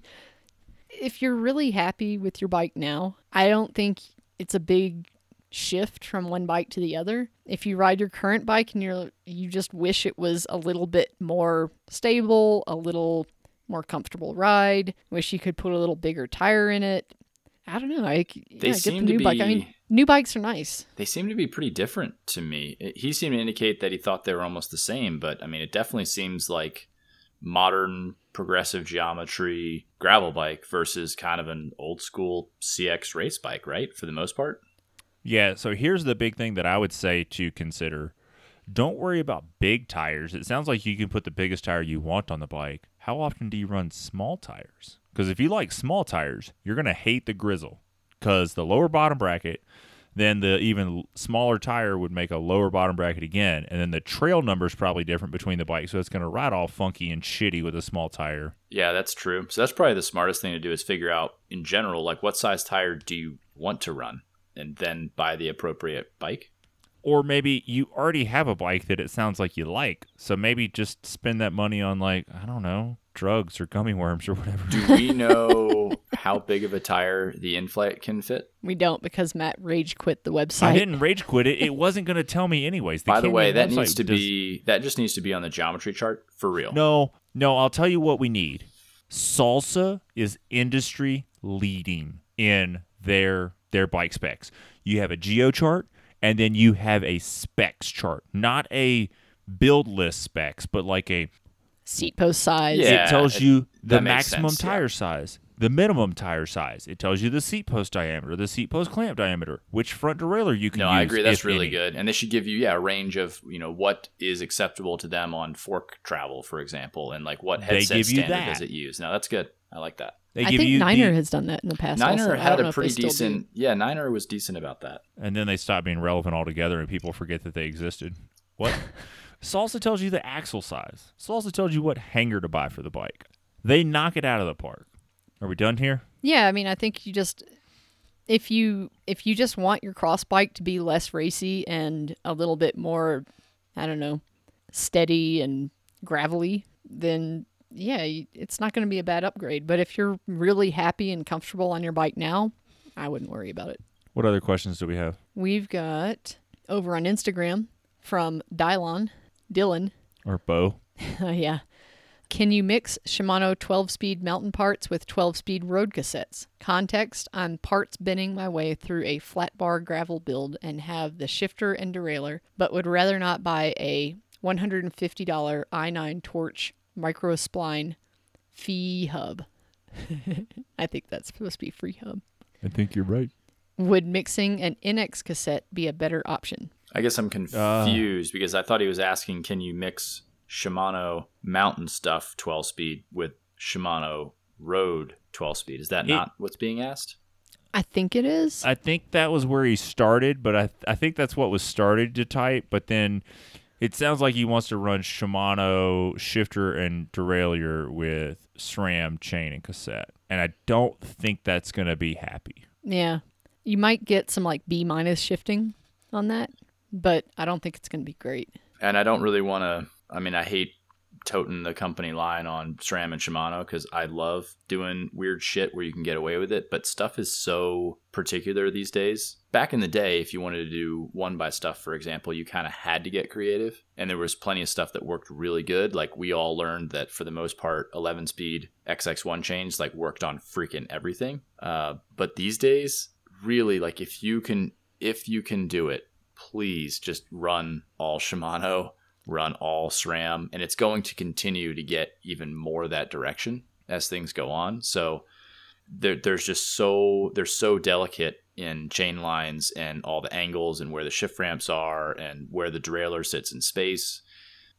if you're really happy with your bike now, I don't think it's a big shift from one bike to the other. If you ride your current bike and you're you just wish it was a little bit more stable, a little more comfortable ride, wish you could put a little bigger tire in it. I don't know. I yeah, They get the seem to new bike. I mean, new bikes are nice. They seem to be pretty different to me. He seemed to indicate that he thought they were almost the same, but I mean, it definitely seems like modern progressive geometry gravel bike versus kind of an old school CX race bike, right? For the most part. Yeah, so here's the big thing that I would say to consider. Don't worry about big tires. It sounds like you can put the biggest tire you want on the bike. How often do you run small tires? Because if you like small tires, you're going to hate the Grizl because the lower bottom bracket, then the even smaller tire would make a lower bottom bracket again. And then the trail number is probably different between the bikes. So it's going to ride all funky and shitty with a small tire. Yeah, that's true. So that's probably the smartest thing to do is figure out in general, like what size tire do you want to run, and then buy the appropriate bike. Or maybe you already have a bike that it sounds like you like. So maybe just spend that money on, like, I don't know, drugs or gummy worms or whatever. Do we know how big of a tire the Inflite can fit? We don't because Matt rage quit the website. I didn't rage quit it. It wasn't going to tell me anyways. By the way, that needs to does- be that just needs to be on the geometry chart for real. No, no. I'll tell you what we need. Salsa is industry leading in their their bike specs. You have a geo chart, and then you have a specs chart, not a build list specs, but like a Seat post size. Yeah. it tells it- you the maximum sense, yeah. tire size, the minimum tire size. It tells you the seat post diameter, the seat post clamp diameter, which front derailleur you can No, use. I agree. That's really any. good, and they should give you yeah a range of you know what is acceptable to them on fork travel, for example, and like what They headset give you standard that. does it use. Now that's good. I like that. They I give think you Niner the, has done that in the past. Niner also. Had a pretty decent. Yeah, Niner was decent about that. and then they stop being relevant altogether, and people forget that they existed. What? Salsa tells you the axle size. Salsa tells you what hanger to buy for the bike. They knock it out of the park. Are we done here? Yeah, I mean, I think you just if you if you just want your cross bike to be less racy and a little bit more, I don't know, steady and gravelly, then yeah, it's not going to be a bad upgrade. But if you're really happy and comfortable on your bike now, I wouldn't worry about it. What other questions do we have? We've got over on Instagram from Dylon, Dylan. Or Bo? Uh, yeah. Can you mix Shimano 12 speed mountain parts with 12 speed road cassettes? Context I'm parts bending my way through a flat bar gravel build and have the shifter and derailleur, but would rather not buy a $150 i9 torch micro spline fee hub. I think that's supposed to be free hub. I think you're right. Would mixing an NX cassette be a better option? I guess I'm confused because I thought he was asking, can you mix Shimano mountain stuff 12 speed with Shimano road 12 speed? Is that It- not what's being asked? I think it is. I think that was where he started, but I I think that's what was started to type. But then it sounds like he wants to run Shimano shifter and derailleur with SRAM chain and cassette, and I don't think that's gonna be happy. Yeah. You might get some like B minus shifting on that, but I don't think it's going to be great. And I don't really want to. I mean, I hate toting the company line on SRAM and Shimano because I love doing weird shit where you can get away with it. But stuff is so particular these days. Back in the day, if you wanted to do one by stuff, for example, you kind of had to get creative. And there was plenty of stuff that worked really good. Like we all learned that for the most part, 11 speed XX1 chains like worked on freaking everything. Uh, but these days, really, like if you can, if you can do it, please just run all Shimano run all SRAM, and it's going to continue to get even more that direction as things go on. So there, there's just so they're so delicate in chain lines and all the angles and where the shift ramps are and where the derailleur sits in space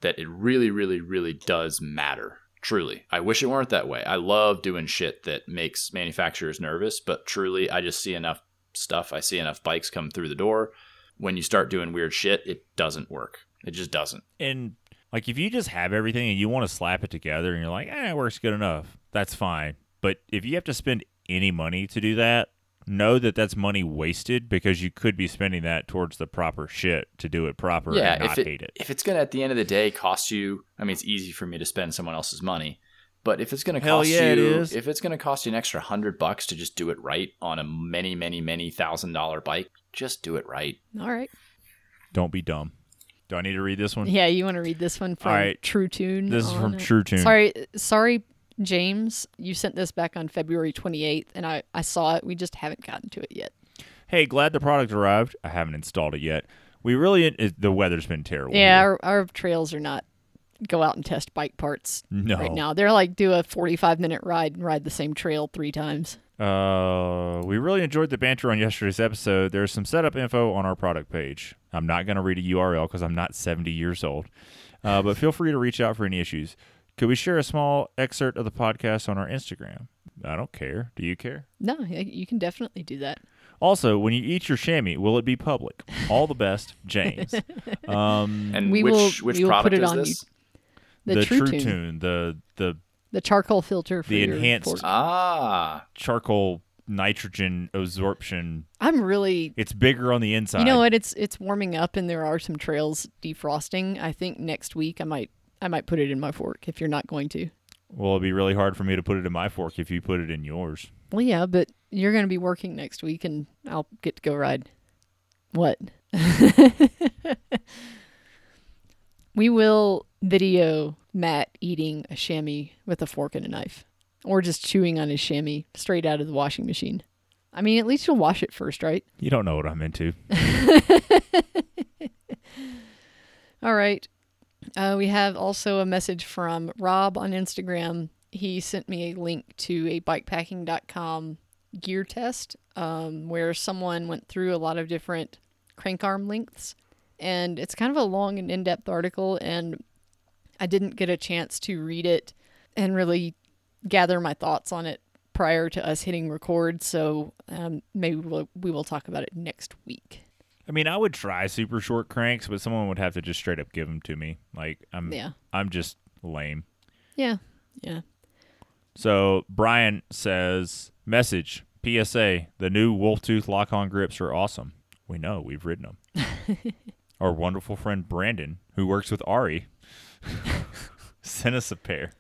that it really, really, really does matter. Truly, I wish it weren't that way. I love doing shit that makes manufacturers nervous, but truly, I just see enough stuff. I see enough bikes come through the door. When you start doing weird shit, it doesn't work. It just doesn't. And like if you just have everything and you want to slap it together and you're like, eh, it works good enough, that's fine. But if you have to spend any money to do that, know that that's money wasted because you could be spending that towards the proper shit to do it proper yeah, and not if it, hate it. if it's gonna at the end of the day cost you, I mean, it's easy for me to spend someone else's money, but if it's gonna Hell cost yeah, it you, is. if it's gonna cost you an extra hundred bucks to just do it right on a many, many, many thousand dollar bike, just do it right. All right. Don't be dumb. Do I need to read this one? Yeah, you want to read this one from All right. TruTune? This is oh, from it? TruTune. Sorry, sorry, James. You sent this back on February 28th, and I, I saw it. We just haven't gotten to it yet. Hey, glad the product arrived. I haven't installed it yet. We really it, the weather's been terrible. Yeah, our, our trails are not go out and test bike parts no. right now. They're like do a 45 minute ride and ride the same trail three times. Uh, we really enjoyed the banter on yesterday's episode. There's some setup info on our product page. I'm not going to read a URL because I'm not 70 years old. Uh, but feel free to reach out for any issues. Could we share a small excerpt of the podcast on our Instagram? I don't care. Do you care? No, you can definitely do that. Also, when you eat your chamois, will it be public? All the best, James. Um, And We which will- which we will put product it is on this? The, True, Tune, Tune, the the the charcoal filter for The your enhanced- Ah, charcoal nitrogen absorption. I'm really It's bigger on the inside. You know what? It's it's warming up, and there are some trails defrosting. I think next week I might I might put it in my fork if you're not going to. Well, it'd be really hard for me to put it in my fork if you put it in yours. Well, yeah, but you're going to be working next week and I'll get to go ride. What? we will video Matt eating a chamois with a fork and a knife or just chewing on his chamois straight out of the washing machine. I mean, at least you'll wash it first, right? You don't know what I'm into. All right. Uh, we have also a message from Rob on Instagram. He sent me a link to a bikepacking.com gear test um, where someone went through a lot of different crank arm lengths. And it's kind of a long and in depth article, and I didn't get a chance to read it and really gather my thoughts on it prior to us hitting record. So um, maybe we'll, we will talk about it next week. I mean, I would try super short cranks, but someone would have to just straight up give them to me. Like I'm, Yeah. I'm just lame. Yeah. Yeah. So Brian says, message PSA: the new Wolf Tooth lock-on grips are awesome. We know we've ridden them. Our wonderful friend Brandon, who works with Ari, sent us a pair.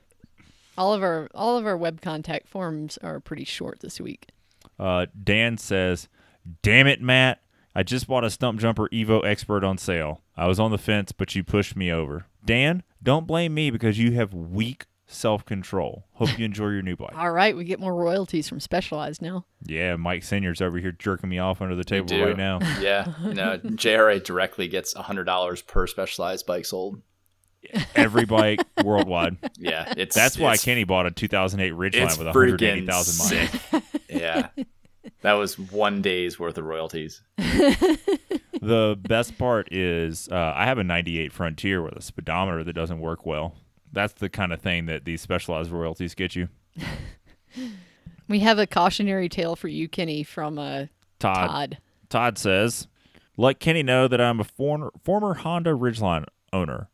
All of our all of our web contact forms are pretty short this week. Uh, Dan says, "Damn it, Matt! I just bought a Stumpjumper Evo Expert on sale. I was on the fence, but you pushed me over. Dan, don't blame me because you have weak self-control. Hope you enjoy your new bike. All right, we get more royalties from Specialized now. Yeah, Mike Sinyard's over here jerking me off under the table right now. Yeah, no, JRA directly gets hundred dollars per specialized bike sold. Every bike worldwide. Yeah, it's That's why it's, Kenny bought a 2008 it's Ridgeline with 180,000 miles. yeah, that was one day's worth of royalties. the best part is uh, I have a 98 Frontier with a speedometer that doesn't work well. That's the kind of thing that these specialized royalties get you. We have a cautionary tale for you, Kenny, from uh, Todd Todd. Todd says, "Let Kenny know that I'm a former former Honda Ridgeline owner.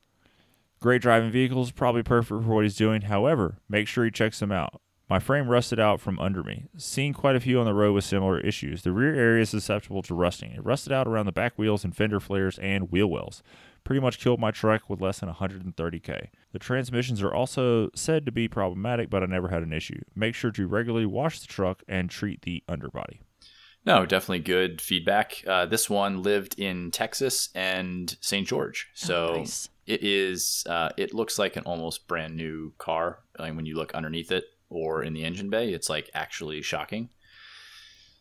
Great driving vehicles, probably perfect for what he's doing. However, make sure he checks them out. My frame rusted out from under me. Seen quite a few on the road with similar issues. The rear area is susceptible to rusting. It rusted out around the back wheels and fender flares and wheel wells. Pretty much killed my truck with less than 130k. The transmissions are also said to be problematic, but I never had an issue. Make sure to regularly wash the truck and treat the underbody." No, definitely good feedback. Uh, this one lived in Texas and St. George, so Oh, nice. it is. Uh, it looks like an almost brand new car. Like when you look underneath it or in the engine bay, it's like actually shocking.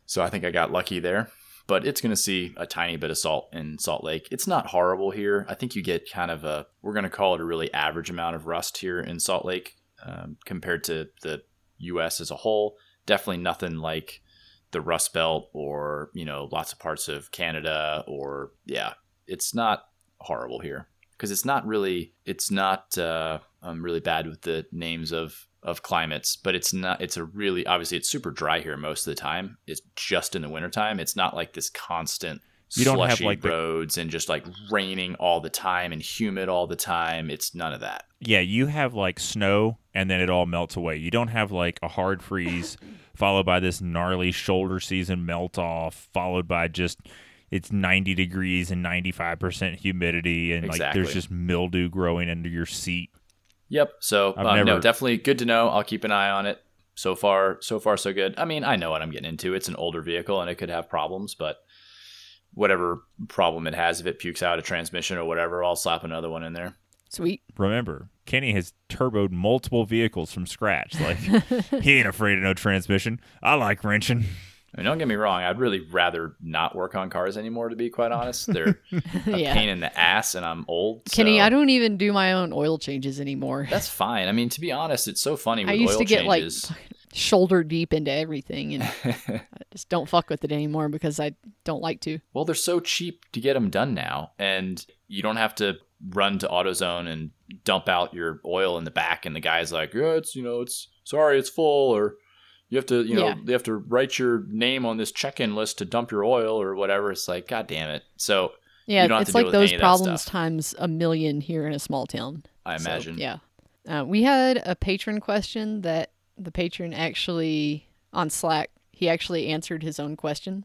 So I think I got lucky there. But it's going to see a tiny bit of salt in Salt Lake. It's not horrible here. I think you get kind of a. We're going to call it a really average amount of rust here in Salt Lake um, compared to the U.S. as a whole. Definitely nothing like the Rust Belt or you know lots of parts of Canada or yeah, it's not horrible here because it's not really it's not uh, I'm really bad with the names of of climates, but it's not it's a really obviously it's super dry here most of the time. It's just in the wintertime. It's not like this constant You don't have, like, the- roads and just like raining all the time and humid all the time. It's none of that. Yeah, you have like snow and then it all melts away. You don't have like a hard freeze followed by this gnarly shoulder season melt off, followed by just it's 90 degrees and 95% humidity and like there's just mildew growing under your seat. Yep. So I've uh, no, definitely good to know. I'll keep an eye on it. So far, so far, so good. I mean, I know what I'm getting into. It's an older vehicle and it could have problems, but whatever problem it has, if it pukes out a transmission or whatever, I'll slap another one in there. Sweet. Remember, Kenny has turboed multiple vehicles from scratch. Like he ain't afraid of no transmission. I like wrenching. I mean, don't get me wrong. I'd really rather not work on cars anymore, to be quite honest. They're a pain in the ass, and I'm old. Kenny, so I don't even do my own oil changes anymore. That's fine. I mean, to be honest, it's so funny with I used oil to get changes. like shoulder deep into everything, and I just don't fuck with it anymore because I don't like to. Well, they're so cheap to get them done now, and you don't have to run to AutoZone and dump out your oil in the back, and the guy's like, "Yeah, it's you know, it's sorry, it's full," or you have to, you know, Yeah. you have to write your name on this check-in list to dump your oil or whatever. It's like, god damn it. So Yeah, You don't have it's to like those any of that problems times a million here in a small town. I So, imagine, yeah. Uh, we had a patron question that the patron actually on Slack he actually answered his own question,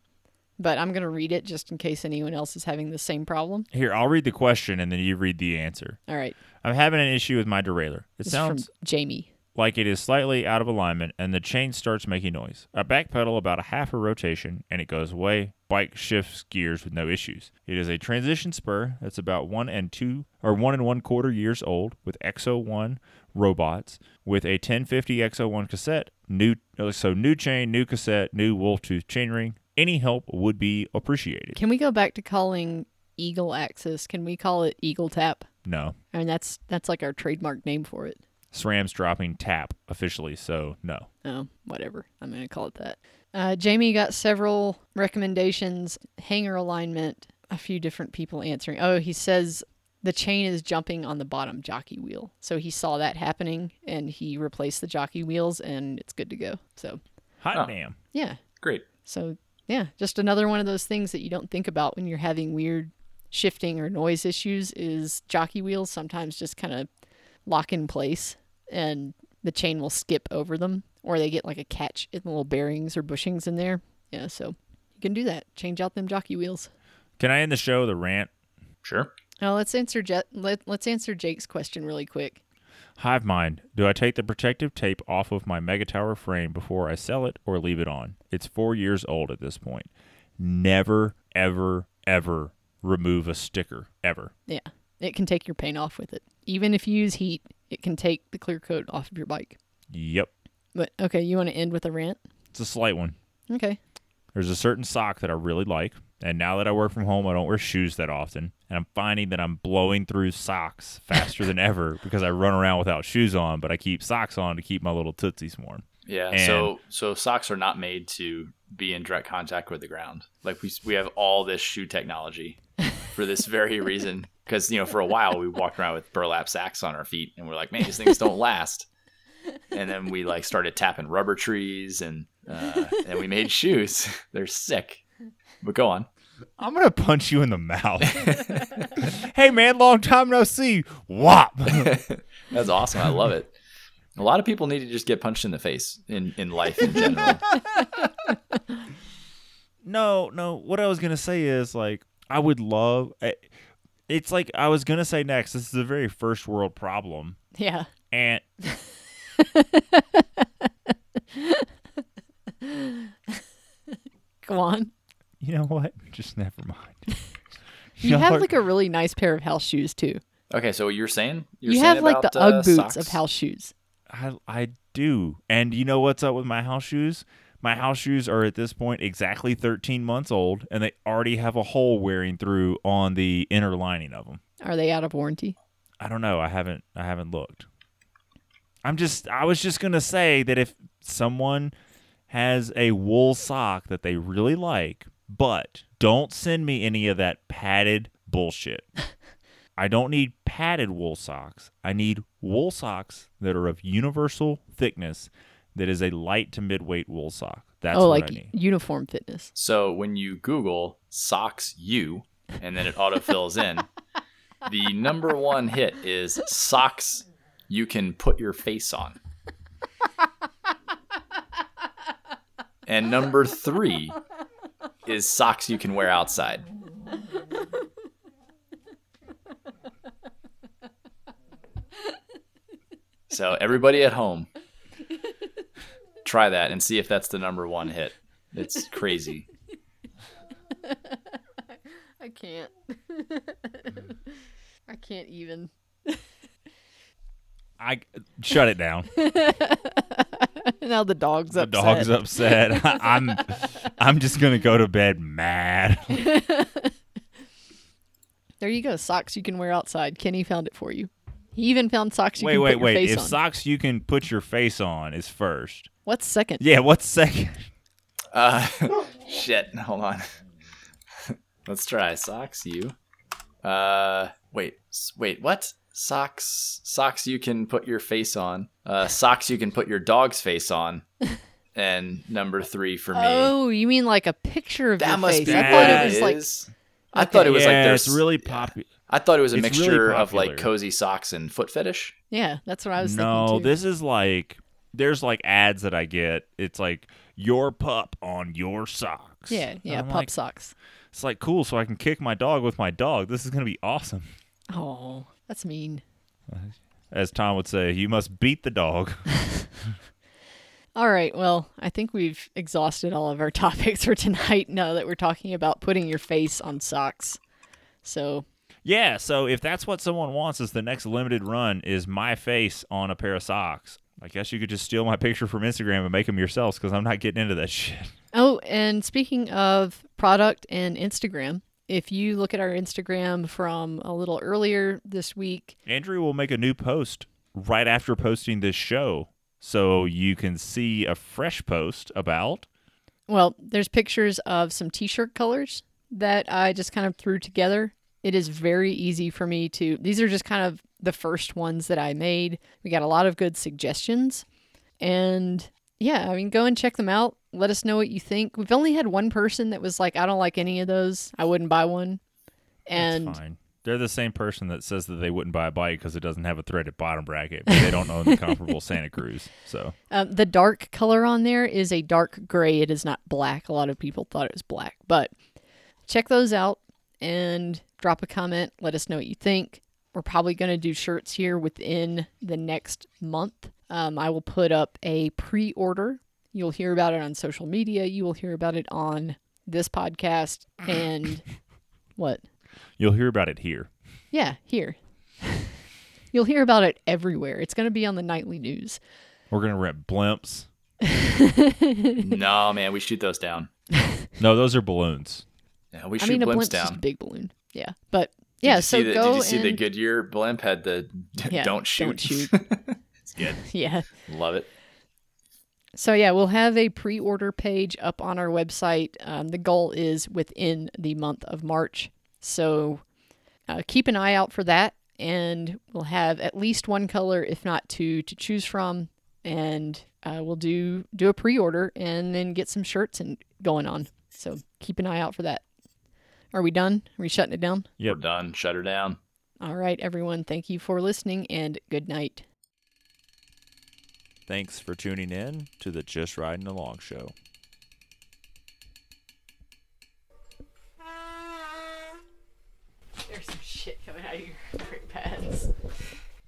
but I'm gonna read it just in case anyone else is having the same problem. Here, I'll read the question and then you read the answer. All right, I'm having an issue with my derailleur. It this sounds is from Jamie. Like it is slightly out of alignment and the chain starts making noise. I backpedal about a half a rotation and it goes away. Bike shifts gears with no issues. It is a transition spur that's about one and two or one and one quarter years old with X01 robots with a 1050 X01 cassette. New so new chain, new cassette, new wolf tooth chainring. Any help would be appreciated. Can we go back to calling Eagle AXS? Can we call it Eagle Tap? No. I mean that's that's like our trademark name for it. SRAM's dropping tap officially, so no. Oh, whatever. I'm going to call it that. Uh, Jamie got several recommendations, hanger alignment, a few different people answering. Oh, he says the chain is jumping on the bottom jockey wheel. So he saw that happening and he replaced the jockey wheels and it's good to go. So, Hot Oh. damn. yeah. Great. So, yeah, just another one of those things that you don't think about when you're having weird shifting or noise issues is jockey wheels sometimes just kind of lock in place and the chain will skip over them or they get like a catch in the little bearings or bushings in there. Yeah, so you can do that. Change out them jockey wheels. Can I end the show with a rant? Sure. Now let's answer Je- let, let's answer Jake's question really quick. Hive mind. Do I take the protective tape off of my Megatower frame before I sell it or leave it on? It's four years old at this point. Never, ever, ever remove a sticker. Ever. Yeah, it can take your paint off with it. Even if you use heat, it can take the clear coat off of your bike. Yep. But okay, you want to end with a rant? It's a slight one. Okay. There's a certain sock that I really like. And now that I work from home, I don't wear shoes that often. And I'm finding that I'm blowing through socks faster than ever because I run around without shoes on, but I keep socks on to keep my little tootsies warm. Yeah. And- so so socks are not made to be in direct contact with the ground. Like we we have all this shoe technology for this very reason. Because you know, for a while we walked around with burlap sacks on our feet, and we're like, man, these things don't last. And then we like started tapping rubber trees, and uh, and we made shoes. They're sick. But go on. I'm gonna punch you in the mouth. hey man, long time no see. wop That's awesome. I love it. A lot of people need to just get punched in the face in, in life in general. no, no. What I was gonna say is like I would love. eh, It's like I was gonna say next. This is a very first world problem, Yeah. and Go on. you know what? Just never mind. You Y'all have are- like a really nice pair of house shoes too. Okay, so you're saying you're you saying have like the about, uh, UGG boots of house shoes. I I do. And you know what's up with my house shoes? My house shoes are at this point exactly 13 months old, and they already have a hole wearing through on the inner lining of them. Are they out of warranty? I don't know. I haven't I haven't looked. I'm just I was just gonna say that if someone has a wool sock that they really like, but don't send me any of that padded bullshit. I don't need padded wool socks. I need wool socks that are of universal thickness that is a light to mid-weight wool sock. That's oh, what like I need. uniform fitness. So when you Google socks you and then it autofills in, the number one hit is socks you can put your face on. And number three is socks you can wear outside. So everybody at home, try that and see if that's the number one hit. It's crazy. I can't. I can't even. I shut it down. now the dog's The upset. The dog's upset. I'm I'm just gonna go to bed mad. There you go. Socks you can wear outside. Kenny found it for you. He even found socks you wait, can wait, put your wait. face If on. socks you can put your face on is first. What's second? Yeah, what's second? Uh, shit. Hold on. Let's try socks. You. Uh, wait, wait. What? Socks. Socks you can put your face on. Uh, socks you can put your dog's face on. And number three for me. Oh, you mean like a picture of that your must face? be I thought it was like is. I thought it was yeah, like there's it's really popular. I thought it was a it's really mixture of like cozy socks and foot fetish. yeah. That's what I was No, thinking too. this is like there's like ads that I get. It's like your pup on your socks. yeah, yeah, pup like, socks. It's like cool, so I can kick my dog with my dog. This is gonna be awesome. Oh, that's mean. Uh, as Tom would say, you must beat the dog. All right. Well, I think we've exhausted all of our topics for tonight now that we're talking about putting your face on socks. So, yeah, so if that's what someone wants is the next limited run is my face on a pair of socks. I guess you could just steal my picture from Instagram and make them yourselves because I'm not getting into that shit. oh, and speaking of product and Instagram, if you look at our Instagram from a little earlier this week, Andrew will make a new post right after posting this show so you can see a fresh post about. well, there's pictures of some t shirt colors that I just kind of threw together. It is very easy for me to, these are just kind of the first ones that I made. We got a lot of good suggestions. And yeah, I mean, go and check them out. Let us know what you think. We've only had one person that was like, I don't like any of those. I wouldn't buy one. And That's fine. They're the same person that says that they wouldn't buy a bike because it doesn't have a threaded bottom bracket, but they don't own the comparable Santa Cruz. So um, the dark color on there is a dark gray. It is not black. A lot of people thought it was black, but check those out and drop a comment. Let us know what you think. We're probably going to do shirts here within the next month. Um, I will put up a pre order. You'll hear about it on social media. You will hear about it on this podcast. And what? you'll hear about it here. Yeah, here. You'll hear about it everywhere. It's going to be on the nightly news. We're gonna rent blimps. no, man, we shoot those down. No, those are balloons. Yeah, we I shoot mean, a blimps blimp's down. just a big balloon. Yeah, but Did yeah. you So the, go Did you see the and- Goodyear blimp had the Yeah, don't shoot? don't shoot. it's good. Yeah. Love it. So yeah, we'll have a pre-order page up on our website. Um, the goal is within the month of March. So uh, keep an eye out for that, and we'll have at least one color, if not two, to choose from. And uh, we'll do do a pre-order and then get some shirts and going on. So keep an eye out for that. Are we done? Are we shutting it down? Yep. We're done. Shut her down. All right, everyone. Thank you for listening, and good night. Thanks for tuning in to the Just Riding Along show. There's some shit coming out of your